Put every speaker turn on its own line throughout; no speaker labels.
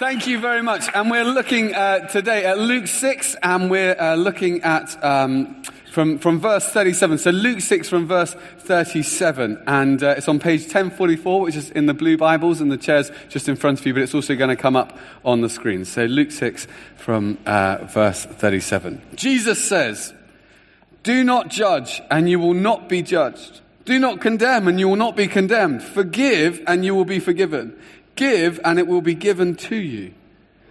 Thank you very much. And we're looking uh, today at Luke 6, and we're uh, looking at um, from, from verse 37. So Luke 6 from verse 37. And uh, it's on page 1044, which is in the blue Bibles, and the chair's just in front of you, but it's also going to come up on the screen. So Luke 6 from uh, verse 37. Jesus says, Do not judge, and you will not be judged. Do not condemn, and you will not be condemned. Forgive, and you will be forgiven. Give, and it will be given to you.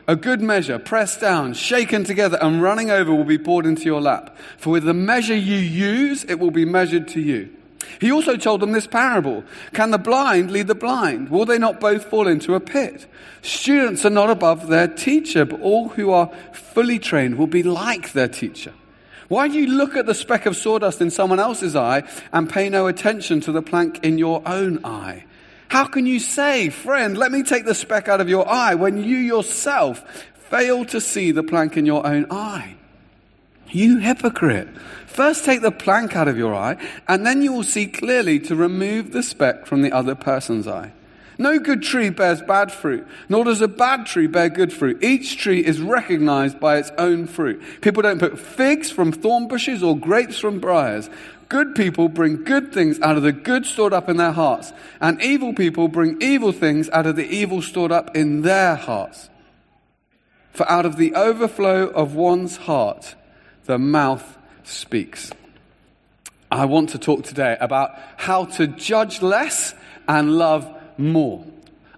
A good measure, pressed down, shaken together, and running over will be poured into your lap. For with the measure you use, it will be measured to you. He also told them this parable. Can the blind lead the blind? Will they not both fall into a pit? Students are not above their teacher, but all who are fully trained will be like their teacher. Why do you look at the speck of sawdust in someone else's eye and pay no attention to the plank in your own eye? How can you say, friend, let me take the speck out of your eye when you yourself fail to see the plank in your own eye? You hypocrite. First take the plank out of your eye, and then you will see clearly to remove the speck from the other person's eye. No good tree bears bad fruit, nor does a bad tree bear good fruit. Each tree is recognized by its own fruit. People don't put figs from thorn bushes or grapes from briars. Good people bring good things out of the good stored up in their hearts, and evil people bring evil things out of the evil stored up in their hearts. For out of the overflow of one's heart, the mouth speaks. I want to talk today about how to judge less and love more.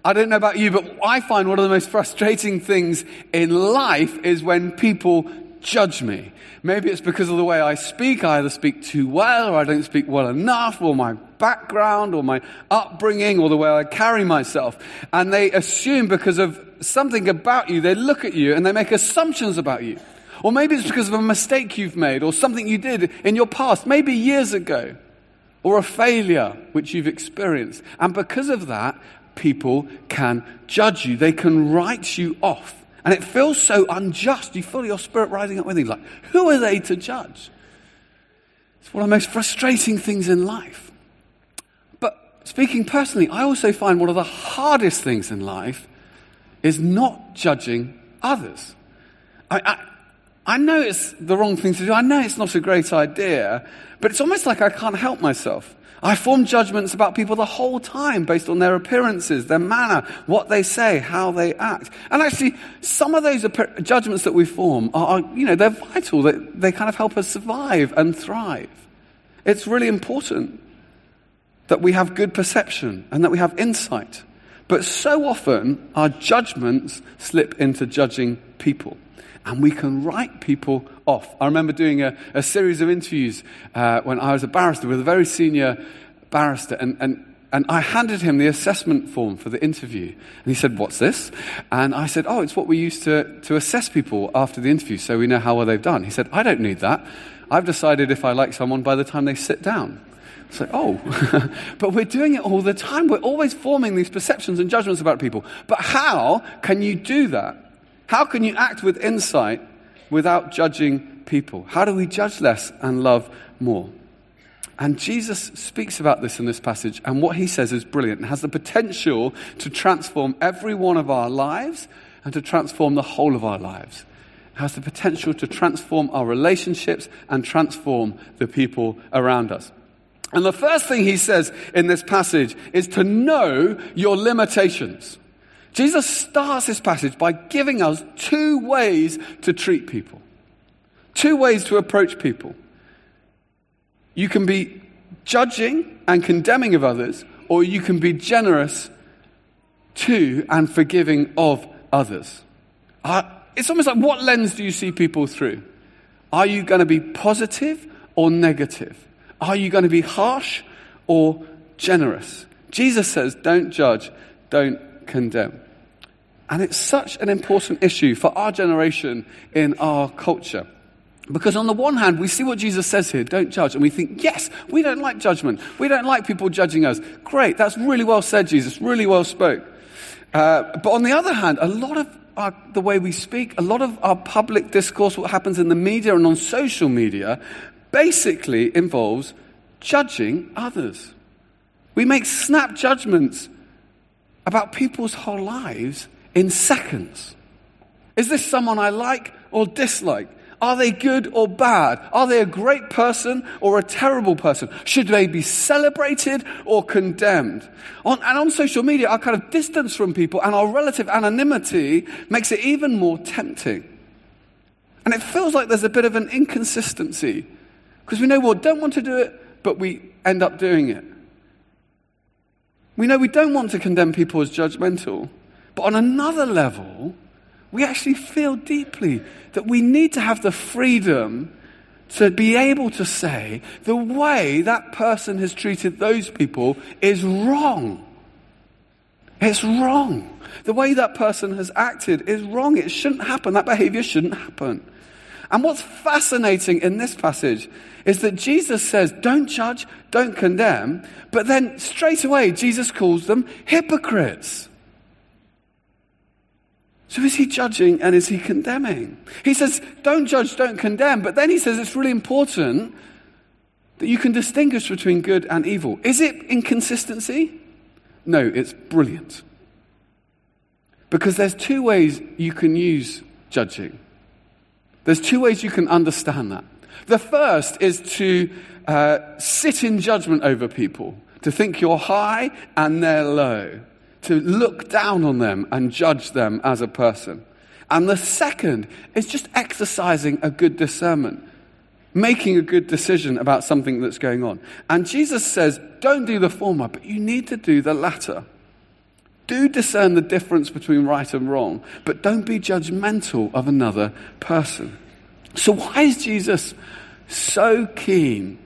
I don't know about you, but I find one of the most frustrating things in life is when people judge me. Maybe it's because of the way I speak. I either speak too well or I don't speak well enough or my background or my upbringing or the way I carry myself. And they assume because of something about you, they look at you and they make assumptions about you. Or maybe it's because of a mistake you've made or something you did in your past, maybe years ago, or a failure which you've experienced. And because of that, people can judge you. They can write you off. And it feels so unjust. You feel your spirit rising up with you. Like, who are they to judge? It's one of the most frustrating things in life. But speaking personally, I also find one of the hardest things in life is not judging others. I, I, I know it's the wrong thing to do. I know it's not a great idea, but it's almost like I can't help myself. I form judgments about people the whole time based on their appearances, their manner, what they say, how they act. And actually, some of those judgments that we form are, you know, they're vital. They, they kind of help us survive and thrive. It's really important that we have good perception and that we have insight. But so often, our judgments slip into judging people and we can write people off. I remember doing a, a series of interviews uh, when I was a barrister with a very senior barrister, and, and and I handed him the assessment form for the interview. And he said, What's this? And I said, Oh, it's what we use to, to assess people after the interview so we know how well they've done. He said, I don't need that. I've decided if I like someone by the time they sit down. So, oh, but we're doing it all the time. We're always forming these perceptions and judgments about people. But how can you do that how can you act with insight without judging people? How do we judge less and love more? And Jesus speaks about this in this passage, and what he says is brilliant and has the potential to transform every one of our lives and to transform the whole of our lives. It has the potential to transform our relationships and transform the people around us. And the first thing he says in this passage is to know your limitations. Jesus starts this passage by giving us two ways to treat people, two ways to approach people. You can be judging and condemning of others, or you can be generous to and forgiving of others. Uh, it's almost like what lens do you see people through? Are you going to be positive or negative? Are you going to be harsh or generous? Jesus says, don't judge, don't condemn. And it's such an important issue for our generation in our culture. Because on the one hand, we see what Jesus says here, don't judge, and we think, yes, we don't like judgment. We don't like people judging us. Great, that's really well said, Jesus, really well spoke. Uh, but on the other hand, a lot of our, the way we speak, a lot of our public discourse, what happens in the media and on social media, basically involves judging others. We make snap judgments about people's whole lives in seconds. Is this someone I like or dislike? Are they good or bad? Are they a great person or a terrible person? Should they be celebrated or condemned? On, and on social media, our kind of distance from people and our relative anonymity makes it even more tempting. And it feels like there's a bit of an inconsistency because we know we don't want to do it, but we end up doing it. We know we don't want to condemn people as judgmental, but on another level, we actually feel deeply that we need to have the freedom to be able to say the way that person has treated those people is wrong. It's wrong. The way that person has acted is wrong. It shouldn't happen. That behavior shouldn't happen. And what's fascinating in this passage is that Jesus says, don't judge, don't condemn, but then straight away Jesus calls them hypocrites. So is he judging and is he condemning? He says, don't judge, don't condemn, but then he says it's really important that you can distinguish between good and evil. Is it inconsistency? No, it's brilliant. Because there's two ways you can use judging. There's two ways you can understand that. The first is to uh, sit in judgment over people, to think you're high and they're low to look down on them and judge them as a person. And the second is just exercising a good discernment, making a good decision about something that's going on. And Jesus says, don't do the former, but you need to do the latter. Do discern the difference between right and wrong, but don't be judgmental of another person. So, why is Jesus so keen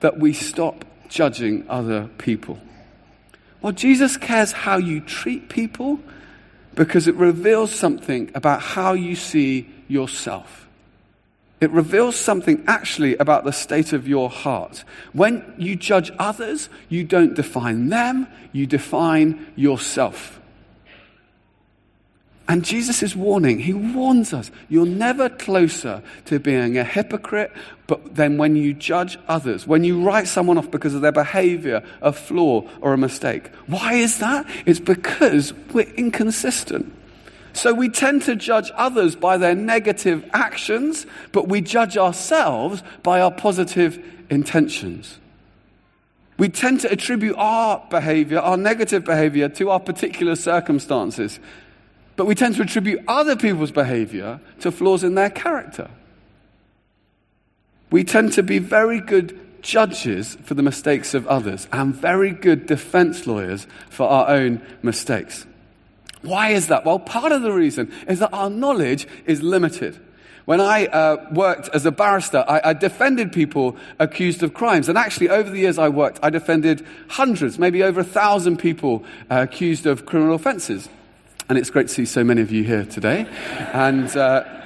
that we stop judging other people? Well, Jesus cares how you treat people because it reveals something about how you see yourself. It reveals something actually about the state of your heart. When you judge others, you don't define them, you define yourself. And Jesus is warning. He warns us you're never closer to being a hypocrite, but then when you judge others, when you write someone off because of their behavior, a flaw, or a mistake. Why is that? It's because we're inconsistent. So we tend to judge others by their negative actions, but we judge ourselves by our positive intentions. We tend to attribute our behavior, our negative behavior, to our particular circumstances. But we tend to attribute other people's behavior to flaws in their character. We tend to be very good judges for the mistakes of others and very good defense lawyers for our own mistakes. Why is that? Well, part of the reason is that our knowledge is limited. When I uh, worked as a barrister, I, I, defended people accused of crimes. And actually, over the years I worked, I defended hundreds, maybe over a thousand people uh, accused of criminal offenses. And it's great to see so many of you here today. And uh,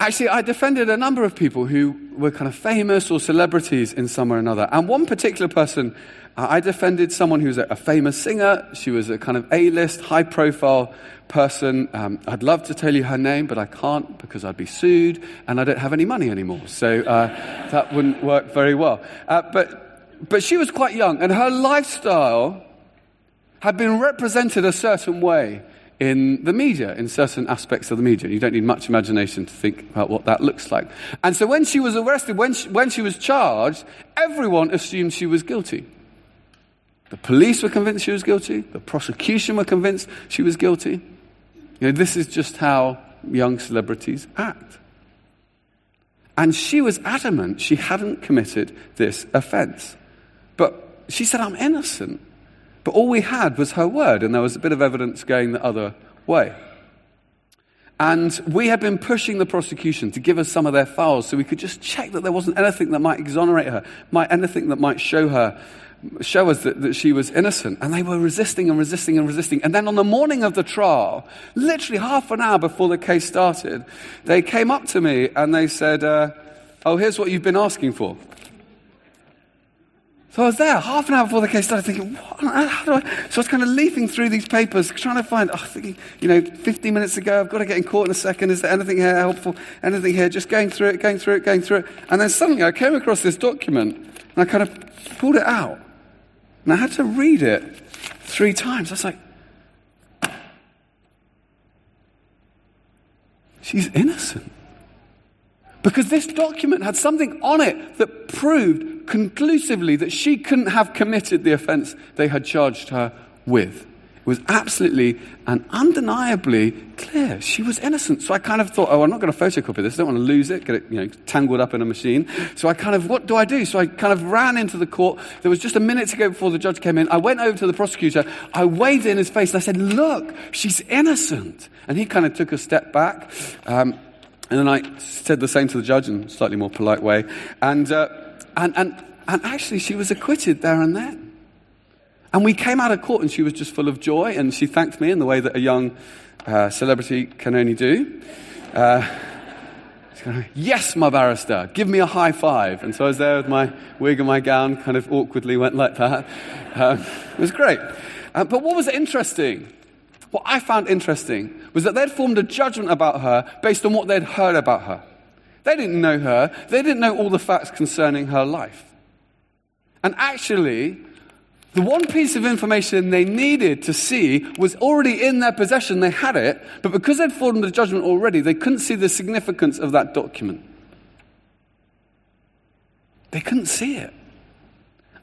actually, I defended a number of people who were kind of famous or celebrities in some way or another. And one particular person, uh, I defended someone who was a, famous singer. She was a kind of A list, high profile person. Um, I'd love to tell you her name, but I can't because I'd be sued and I don't have any money anymore. So uh, that wouldn't work very well. Uh, but, but she was quite young, and her lifestyle had been represented a certain way in the media, in certain aspects of the media. You don't need much imagination to think about what that looks like. And so when she was arrested, when she, when she was charged, everyone assumed she was guilty. The police were convinced she was guilty. The prosecution were convinced she was guilty. You know, this is just how young celebrities act. And she was adamant she hadn't committed this offense. But she said, I'm innocent. But all we had was her word, and there was a bit of evidence going the other way. And we had been pushing the prosecution to give us some of their files so we could just check that there wasn't anything that might exonerate her, might, anything that might show her, show us that, that she was innocent. And they were resisting and resisting and resisting. And then on the morning of the trial, literally half an hour before the case started, they came up to me and they said, uh, Oh, here's what you've been asking for. So I was there half an hour before the case started thinking, what how do I? So I was kind of leafing through these papers, trying to find, oh, thinking, you know, 15 minutes ago, I've got to get in court in a second. Is there anything here helpful? Anything here? Just going through it, going through it, going through it. And then suddenly I came across this document and I kind of pulled it out. And I had to read it three times. I was like, she's innocent. Because this document had something on it that proved conclusively that she couldn't have committed the offense they had charged her with. It was absolutely and undeniably clear. She was innocent. So I kind of thought, oh, I'm not going to photocopy this. I don't want to lose it, get it you know, tangled up in a machine. So I kind of, what do I do? So I kind of ran into the court. There was just a minute to go before the judge came in. I went over to the prosecutor. I waved in his face and I said, look, she's innocent. And he kind of took a step back. Um, and then I said the same to the judge in a slightly more polite way. And, uh, and, and, and actually, she was acquitted there and then. And we came out of court and she was just full of joy and she thanked me in the way that a young uh, celebrity can only do. Uh, yes, my barrister, give me a high five. And so I was there with my wig and my gown, kind of awkwardly went like that. Uh, it was great. Uh, but what was interesting what I found interesting was that they'd formed a judgment about her based on what they'd heard about her. They didn't know her, they didn't know all the facts concerning her life. And actually, the one piece of information they needed to see was already in their possession. They had it, but because they'd formed a judgment already, they couldn't see the significance of that document. They couldn't see it.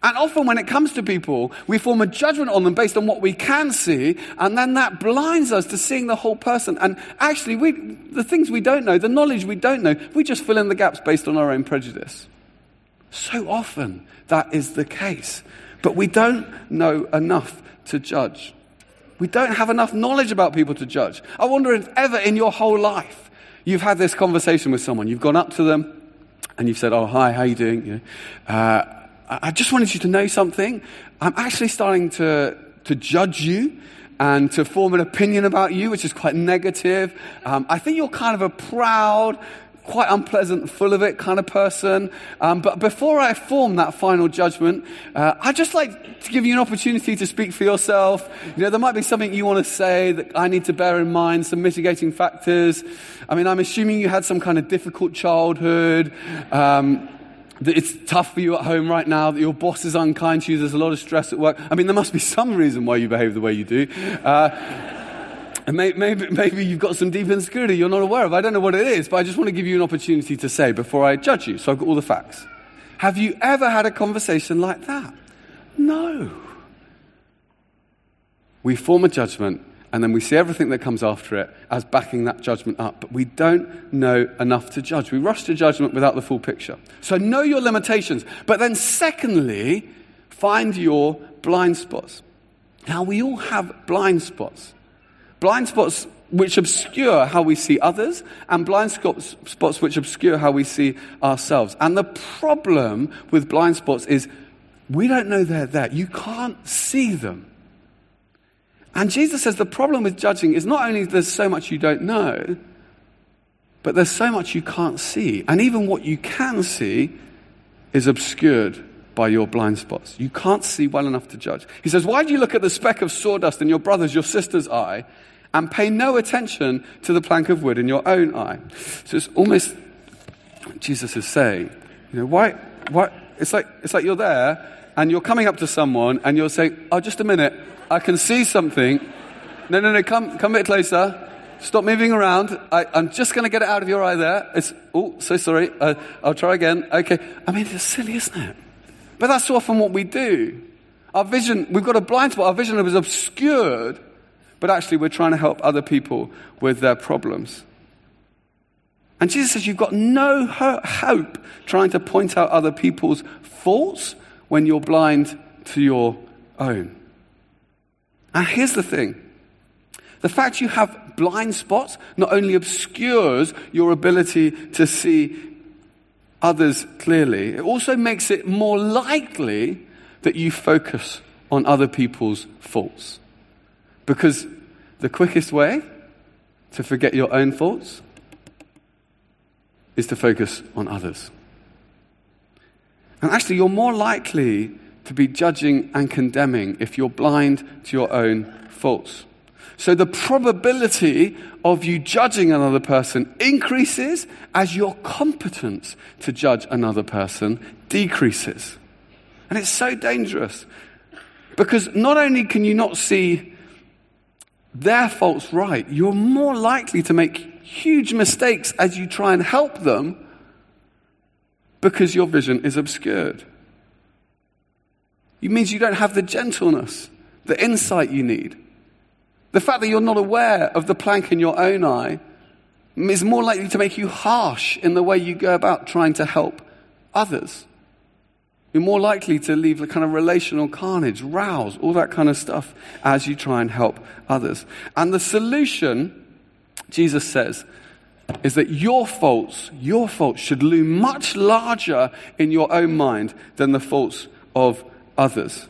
And often when it comes to people, we form a judgment on them based on what we can see, and then that blinds us to seeing the whole person. And actually, we, the things we don't know, the knowledge we don't know, we just fill in the gaps based on our own prejudice. So often that is the case. But we don't know enough to judge. We don't have enough knowledge about people to judge. I wonder if ever in your whole life you've had this conversation with someone. You've gone up to them and you've said, Oh, hi, how you doing? You know, uh, I just wanted you to know something. I'm actually starting to, to judge you and to form an opinion about you, which is quite negative. Um, I think you're kind of a proud, quite unpleasant, full of it kind of person. Um, but before I form that final judgment, uh, I'd just like to give you an opportunity to speak for yourself. You know, there might be something you want to say that I need to bear in mind, some mitigating factors. I mean, I'm assuming you had some kind of difficult childhood. Um, that it's tough for you at home right now, that your boss is unkind to you, there's a lot of stress at work. I mean, there must be some reason why you behave the way you do. Uh, and maybe, maybe, maybe you've got some deep insecurity you're not aware of. I don't know what it is, but I just want to give you an opportunity to say before I judge you. So I've got all the facts. Have you ever had a conversation like that? No. We form a judgment and then we see everything that comes after it as backing that judgment up. But we don't know enough to judge. We rush to judgment without the full picture. So know your limitations. But then, secondly, find your blind spots. Now, we all have blind spots. Blind spots which obscure how we see others, and blind spots which obscure how we see ourselves. And the problem with blind spots is we don't know they're there. You can't see them. And Jesus says the problem with judging is not only there's so much you don't know, but there's so much you can't see. And even what you can see is obscured by your blind spots. You can't see well enough to judge. He says, Why do you look at the speck of sawdust in your brother's, your sister's eye, and pay no attention to the plank of wood in your own eye? So it's almost Jesus is saying, you know, why, why, it's like, it's like you're there and you're coming up to someone and you're saying, oh, just a minute, I can see something. No, no, no, come, come a bit closer. Stop moving around. I, am just going to get it out of your eye there. It's, oh, so sorry. Uh, I'll try again. Okay. I mean, it's silly, isn't it? But that's often what we do. Our vision, we've got a blind spot. Our vision is obscured, but actually we're trying to help other people with their problems. And Jesus says you've got no hope trying to point out other people's faults when you're blind to your own. And here's the thing the fact you have blind spots not only obscures your ability to see others clearly, it also makes it more likely that you focus on other people's faults. Because the quickest way to forget your own faults is to focus on others. And actually, you're more likely to be judging and condemning if you're blind to your own faults. So the probability of you judging another person increases as your competence to judge another person decreases. And it's so dangerous because not only can you not see their faults right, you're more likely to make huge mistakes as you try and help them because your vision is obscured. It means you don't have the gentleness, the insight you need. The fact that you're not aware of the plank in your own eye is more likely to make you harsh in the way you go about trying to help others. You're more likely to leave the kind of relational carnage, rows, all that kind of stuff as you try and help others. And the solution, Jesus says, is that your faults, your faults should loom much larger in your own mind than the faults of others.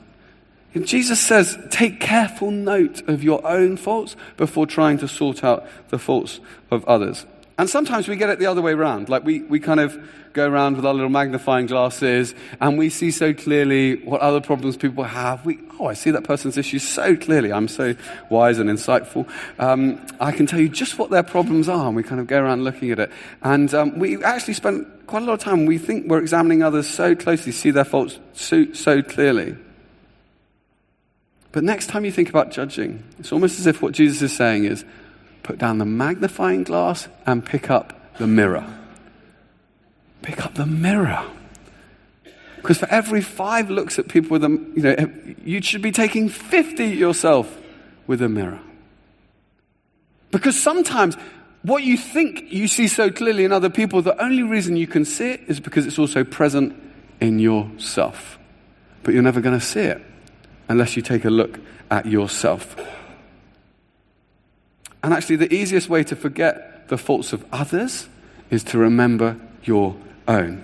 And Jesus says, take careful note of your own faults before trying to sort out the faults of others. And sometimes we get it the other way around. Like we, we kind of go around with our little magnifying glasses and we see so clearly what other problems people have. We, oh, I see that person's issue so clearly. I'm so wise and insightful. Um, I can tell you just what their problems are. And we kind of go around looking at it. And um, we actually spend quite a lot of time. We think we're examining others so closely, see their faults so, so clearly. But next time you think about judging, it's almost as if what Jesus is saying is put down the magnifying glass and pick up the mirror. Pick up the mirror. Because for every five looks at people with a, you know, you should be taking 50 yourself with a mirror. Because sometimes what you think you see so clearly in other people, the only reason you can see it is because it's also present in yourself. But you're never going to see it unless you take a look at yourself. And actually, the easiest way to forget the faults of others is to remember your own.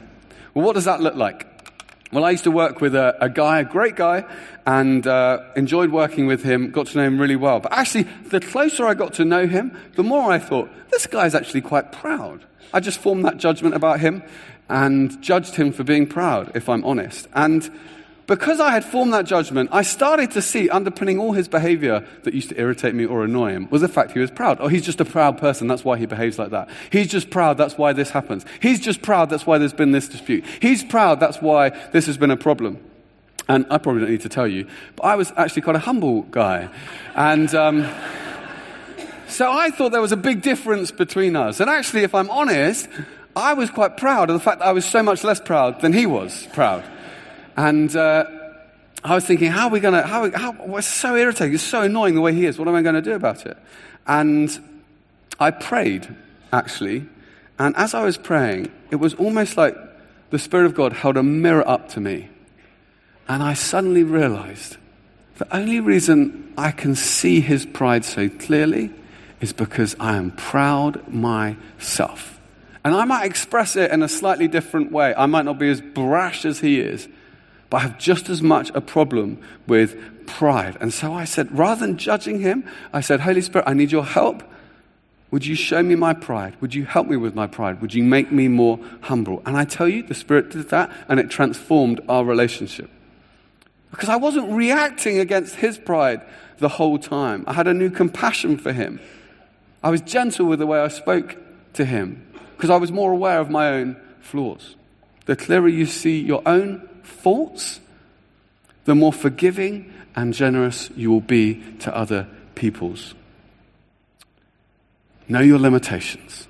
Well, what does that look like? Well, I used to work with a, a guy, a great guy, and uh, enjoyed working with him, got to know him really well. But actually, the closer I got to know him, the more I thought, this guy's actually quite proud. I just formed that judgment about him and judged him for being proud, if I'm honest. And because I had formed that judgment, I started to see underpinning all his behavior that used to irritate me or annoy him was the fact he was proud. Oh, he's just a proud person. That's why he behaves like that. He's just proud. That's why this happens. He's just proud. That's why there's been this dispute. He's proud. That's why this has been a problem. And I probably don't need to tell you, but I was actually quite a humble guy. And, um, so I thought there was a big difference between us. And actually, if I'm honest, I was quite proud of the fact that I was so much less proud than he was proud. And uh, I was thinking, how are we going to, how, how, well, it's so irritating, it's so annoying the way he is. What am I going to do about it? And I prayed, actually. And as I was praying, it was almost like the Spirit of God held a mirror up to me. And I suddenly realized the only reason I can see his pride so clearly is because I am proud myself. And I might express it in a slightly different way. I might not be as brash as he is, but I have just as much a problem with pride. And so I said, rather than judging him, I said, Holy Spirit, I need your help. Would you show me my pride? Would you help me with my pride? Would you make me more humble? And I tell you, the Spirit did that, and it transformed our relationship. Because I wasn't reacting against his pride the whole time. I had a new compassion for him. I was gentle with the way I spoke to him because I was more aware of my own flaws. The clearer you see your own faults, the more forgiving and generous you will be to other peoples. Know your limitations.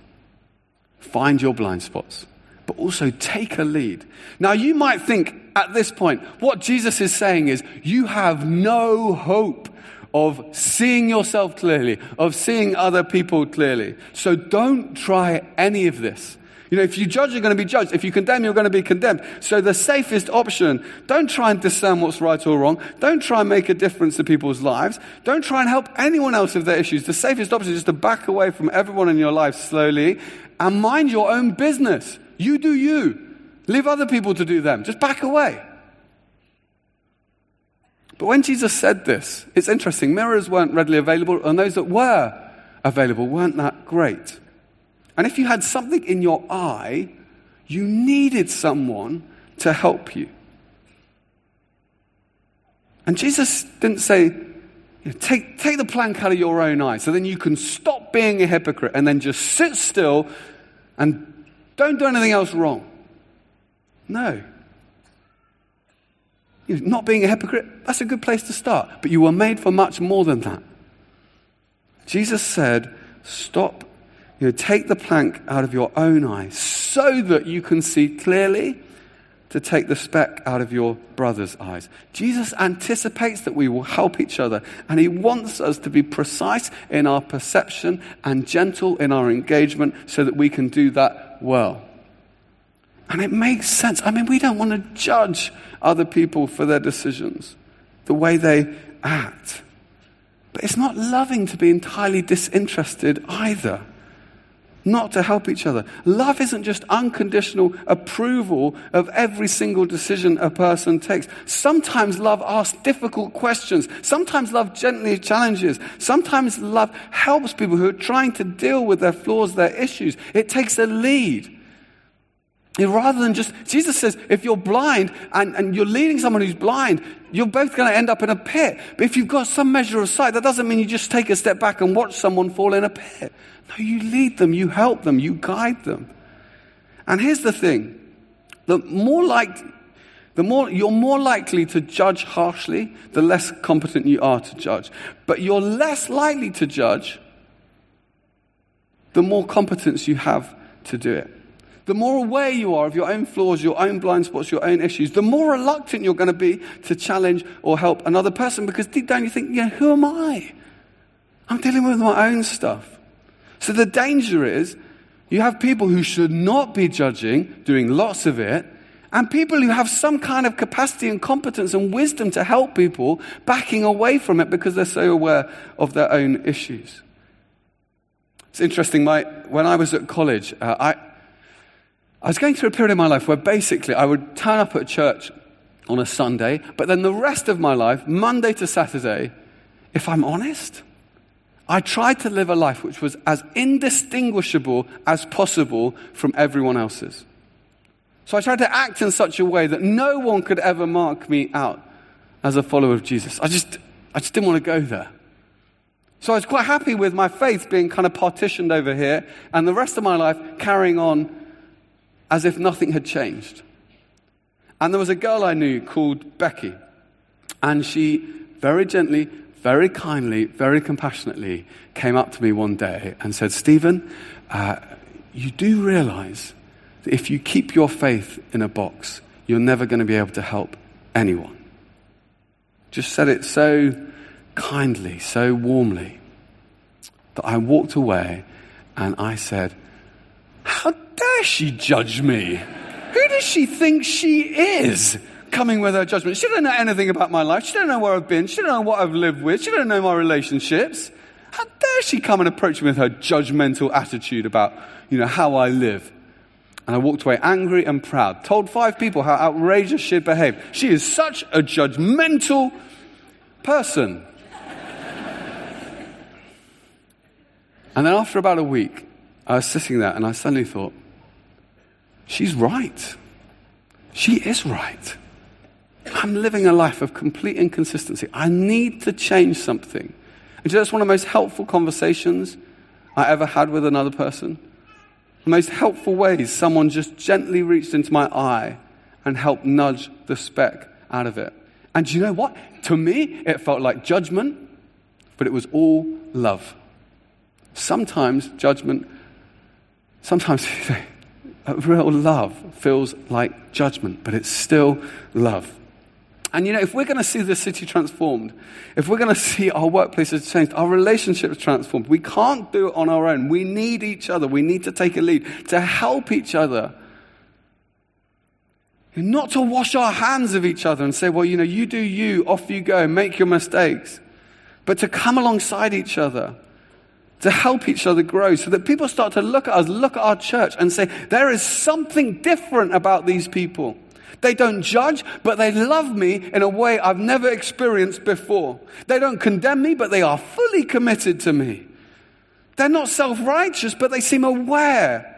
Find your blind spots, but also take a lead. Now, you might think at this point, what Jesus is saying is, you have no hope of seeing yourself clearly, of seeing other people clearly. So don't try any of this. You know, if you judge, you're going to be judged. If you condemn, you're going to be condemned. So the safest option, don't try and discern what's right or wrong. Don't try and make a difference to people's lives. Don't try and help anyone else with their issues. The safest option is just to back away from everyone in your life slowly and mind your own business. You do you. Leave other people to do them. Just back away. But when Jesus said this, it's interesting. Mirrors weren't readily available, and those that were available weren't that great. And if you had something in your eye, you needed someone to help you. And Jesus didn't say, take, take the plank out of your own eye so then you can stop being a hypocrite and then just sit still and don't do anything else wrong. No. Not being a hypocrite, that's a good place to start. But you were made for much more than that. Jesus said, Stop You know, take the plank out of your own eye so that you can see clearly to take the speck out of your brother's eyes. Jesus anticipates that we will help each other, and he wants us to be precise in our perception and gentle in our engagement so that we can do that well. And it makes sense. I mean, we don't want to judge other people for their decisions, the way they act. But it's not loving to be entirely disinterested either not to help each other. Love isn't just unconditional approval of every single decision a person takes. Sometimes love asks difficult questions. Sometimes love gently challenges. Sometimes love helps people who are trying to deal with their flaws, their issues. It takes a lead. Rather than just, Jesus says, if you're blind and, and you're leading someone who's blind, you're both going to end up in a pit. But if you've got some measure of sight, that doesn't mean you just take a step back and watch someone fall in a pit. No, you lead them, you help them, you guide them. And here's the thing the more like, the more, you're more likely to judge harshly, the less competent you are to judge. But you're less likely to judge the more competence you have to do it. The more aware you are of your own flaws, your own blind spots, your own issues, the more reluctant you're going to be to challenge or help another person because deep down you think, yeah, who am I? I'm dealing with my own stuff. So the danger is you have people who should not be judging, doing lots of it, and people who have some kind of capacity and competence and wisdom to help people backing away from it because they're so aware of their own issues. It's interesting, my, when I was at college, uh, I, I was going through a period in my life where basically I would turn up at church on a Sunday, but then the rest of my life, Monday to Saturday, if I'm honest, I tried to live a life which was as indistinguishable as possible from everyone else's. So I tried to act in such a way that no one could ever mark me out as a follower of Jesus. I just, I just didn't want to go there. So I was quite happy with my faith being kind of partitioned over here and the rest of my life carrying on as if nothing had changed. And there was a girl I knew called Becky, and she very gently very kindly, very compassionately came up to me one day and said, Stephen, uh, you do realize that if you keep your faith in a box, you're never going to be able to help anyone. Just said it so kindly, so warmly, that I walked away and I said, How dare she judge me? Who does she think she is? coming with her judgment. She don't know anything about my life. She don't know where I've been. She don't know what I've lived with. She don't know my relationships. How dare she come and approach me with her judgmental attitude about, you know, how I live? And I walked away angry and proud. Told five people how outrageous she'd behaved. She is such a judgmental person. and then after about a week, I was sitting there and I suddenly thought, she's right. She is right. I'm living a life of complete inconsistency. I need to change something. And that's one of the most helpful conversations I ever had with another person. The most helpful ways someone just gently reached into my eye and helped nudge the speck out of it. And you know what? To me, it felt like judgment, but it was all love. Sometimes judgment, sometimes real love feels like judgment, but it's still love. And you know, if we're going to see the city transformed, if we're going to see our workplaces changed, our relationships transformed, we can't do it on our own. We need each other. We need to take a lead to help each other. Not to wash our hands of each other and say, well, you know, you do you, off you go, make your mistakes. But to come alongside each other, to help each other grow so that people start to look at us, look at our church and say, there is something different about these people. They don't judge, but they love me in a way I've never experienced before. They don't condemn me, but they are fully committed to me. They're not self righteous, but they seem aware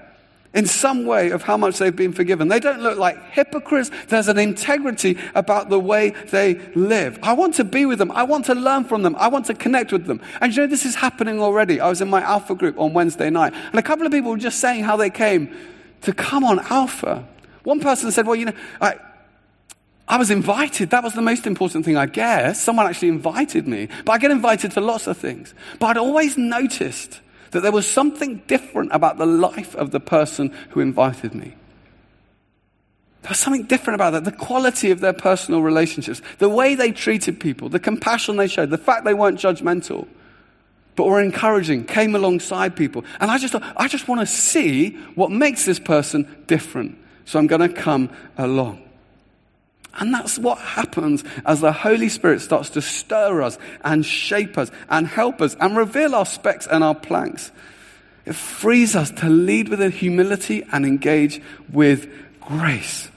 in some way of how much they've been forgiven. They don't look like hypocrites. There's an integrity about the way they live. I want to be with them. I want to learn from them. I want to connect with them. And you know, this is happening already. I was in my Alpha group on Wednesday night, and a couple of people were just saying how they came to come on Alpha. One person said, Well, you know, I, I was invited. That was the most important thing, I guess. Someone actually invited me. But I get invited to lots of things. But I'd always noticed That there was something different about the life of the person who invited me. There was something different about that. The quality of their personal relationships, the way they treated people, the compassion they showed, the fact they weren't judgmental, but were encouraging, came alongside people. And I just thought, I just want to see what makes this person different. So I'm going to come along. And that's what happens as the Holy Spirit starts to stir us and shape us and help us and reveal our specks and our planks. It frees us to lead with humility and engage with grace.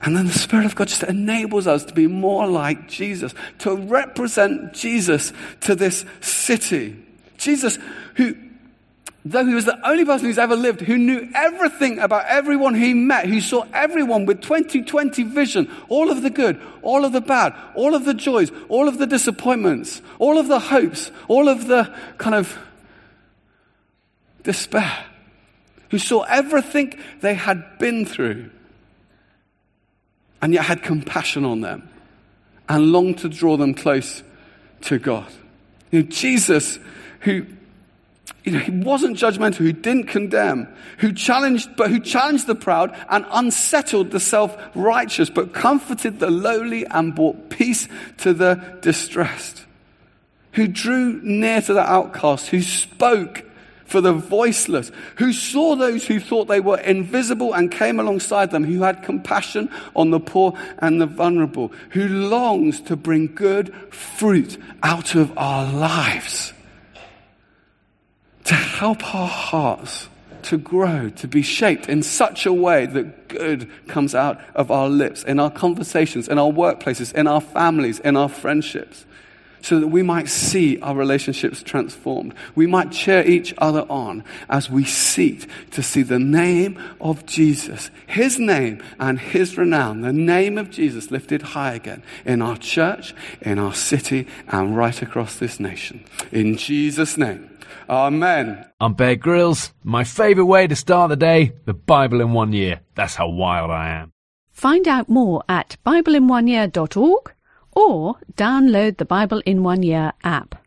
And then the Spirit of God just enables us to be more like Jesus, to represent Jesus to this city. Jesus, who though he was the only person who's ever lived who knew everything about everyone he met, who saw everyone with 2020 vision, all of the good, all of the bad, all of the joys, all of the disappointments, all of the hopes, all of the kind of despair, who saw everything they had been through and yet had compassion on them and longed to draw them close to God. You know, Jesus, who you know, he wasn't judgmental, who didn't condemn, who challenged, but who challenged the proud and unsettled the self-righteous, but comforted the lowly and brought peace to the distressed, who drew near to the outcast, who spoke for the voiceless, who saw those who thought they were invisible and came alongside them, who had compassion on the poor and the vulnerable, who longs to bring good fruit out of our lives to help our hearts to grow, to be shaped in such a way that good comes out of our lips, in our conversations, in our workplaces, in our families, in our friendships, so that we might see our relationships transformed. We might cheer each other on as we seek to see the name of Jesus, His name and His renown, the name of Jesus lifted high again in our church, in our city, and right across this nation. In Jesus' name. Amen.
I'm Bear Grylls. My favourite way to start the day, the Bible in one year. That's how wild I am.
Find out more at BibleInOneYear.org or download the Bible in One Year app.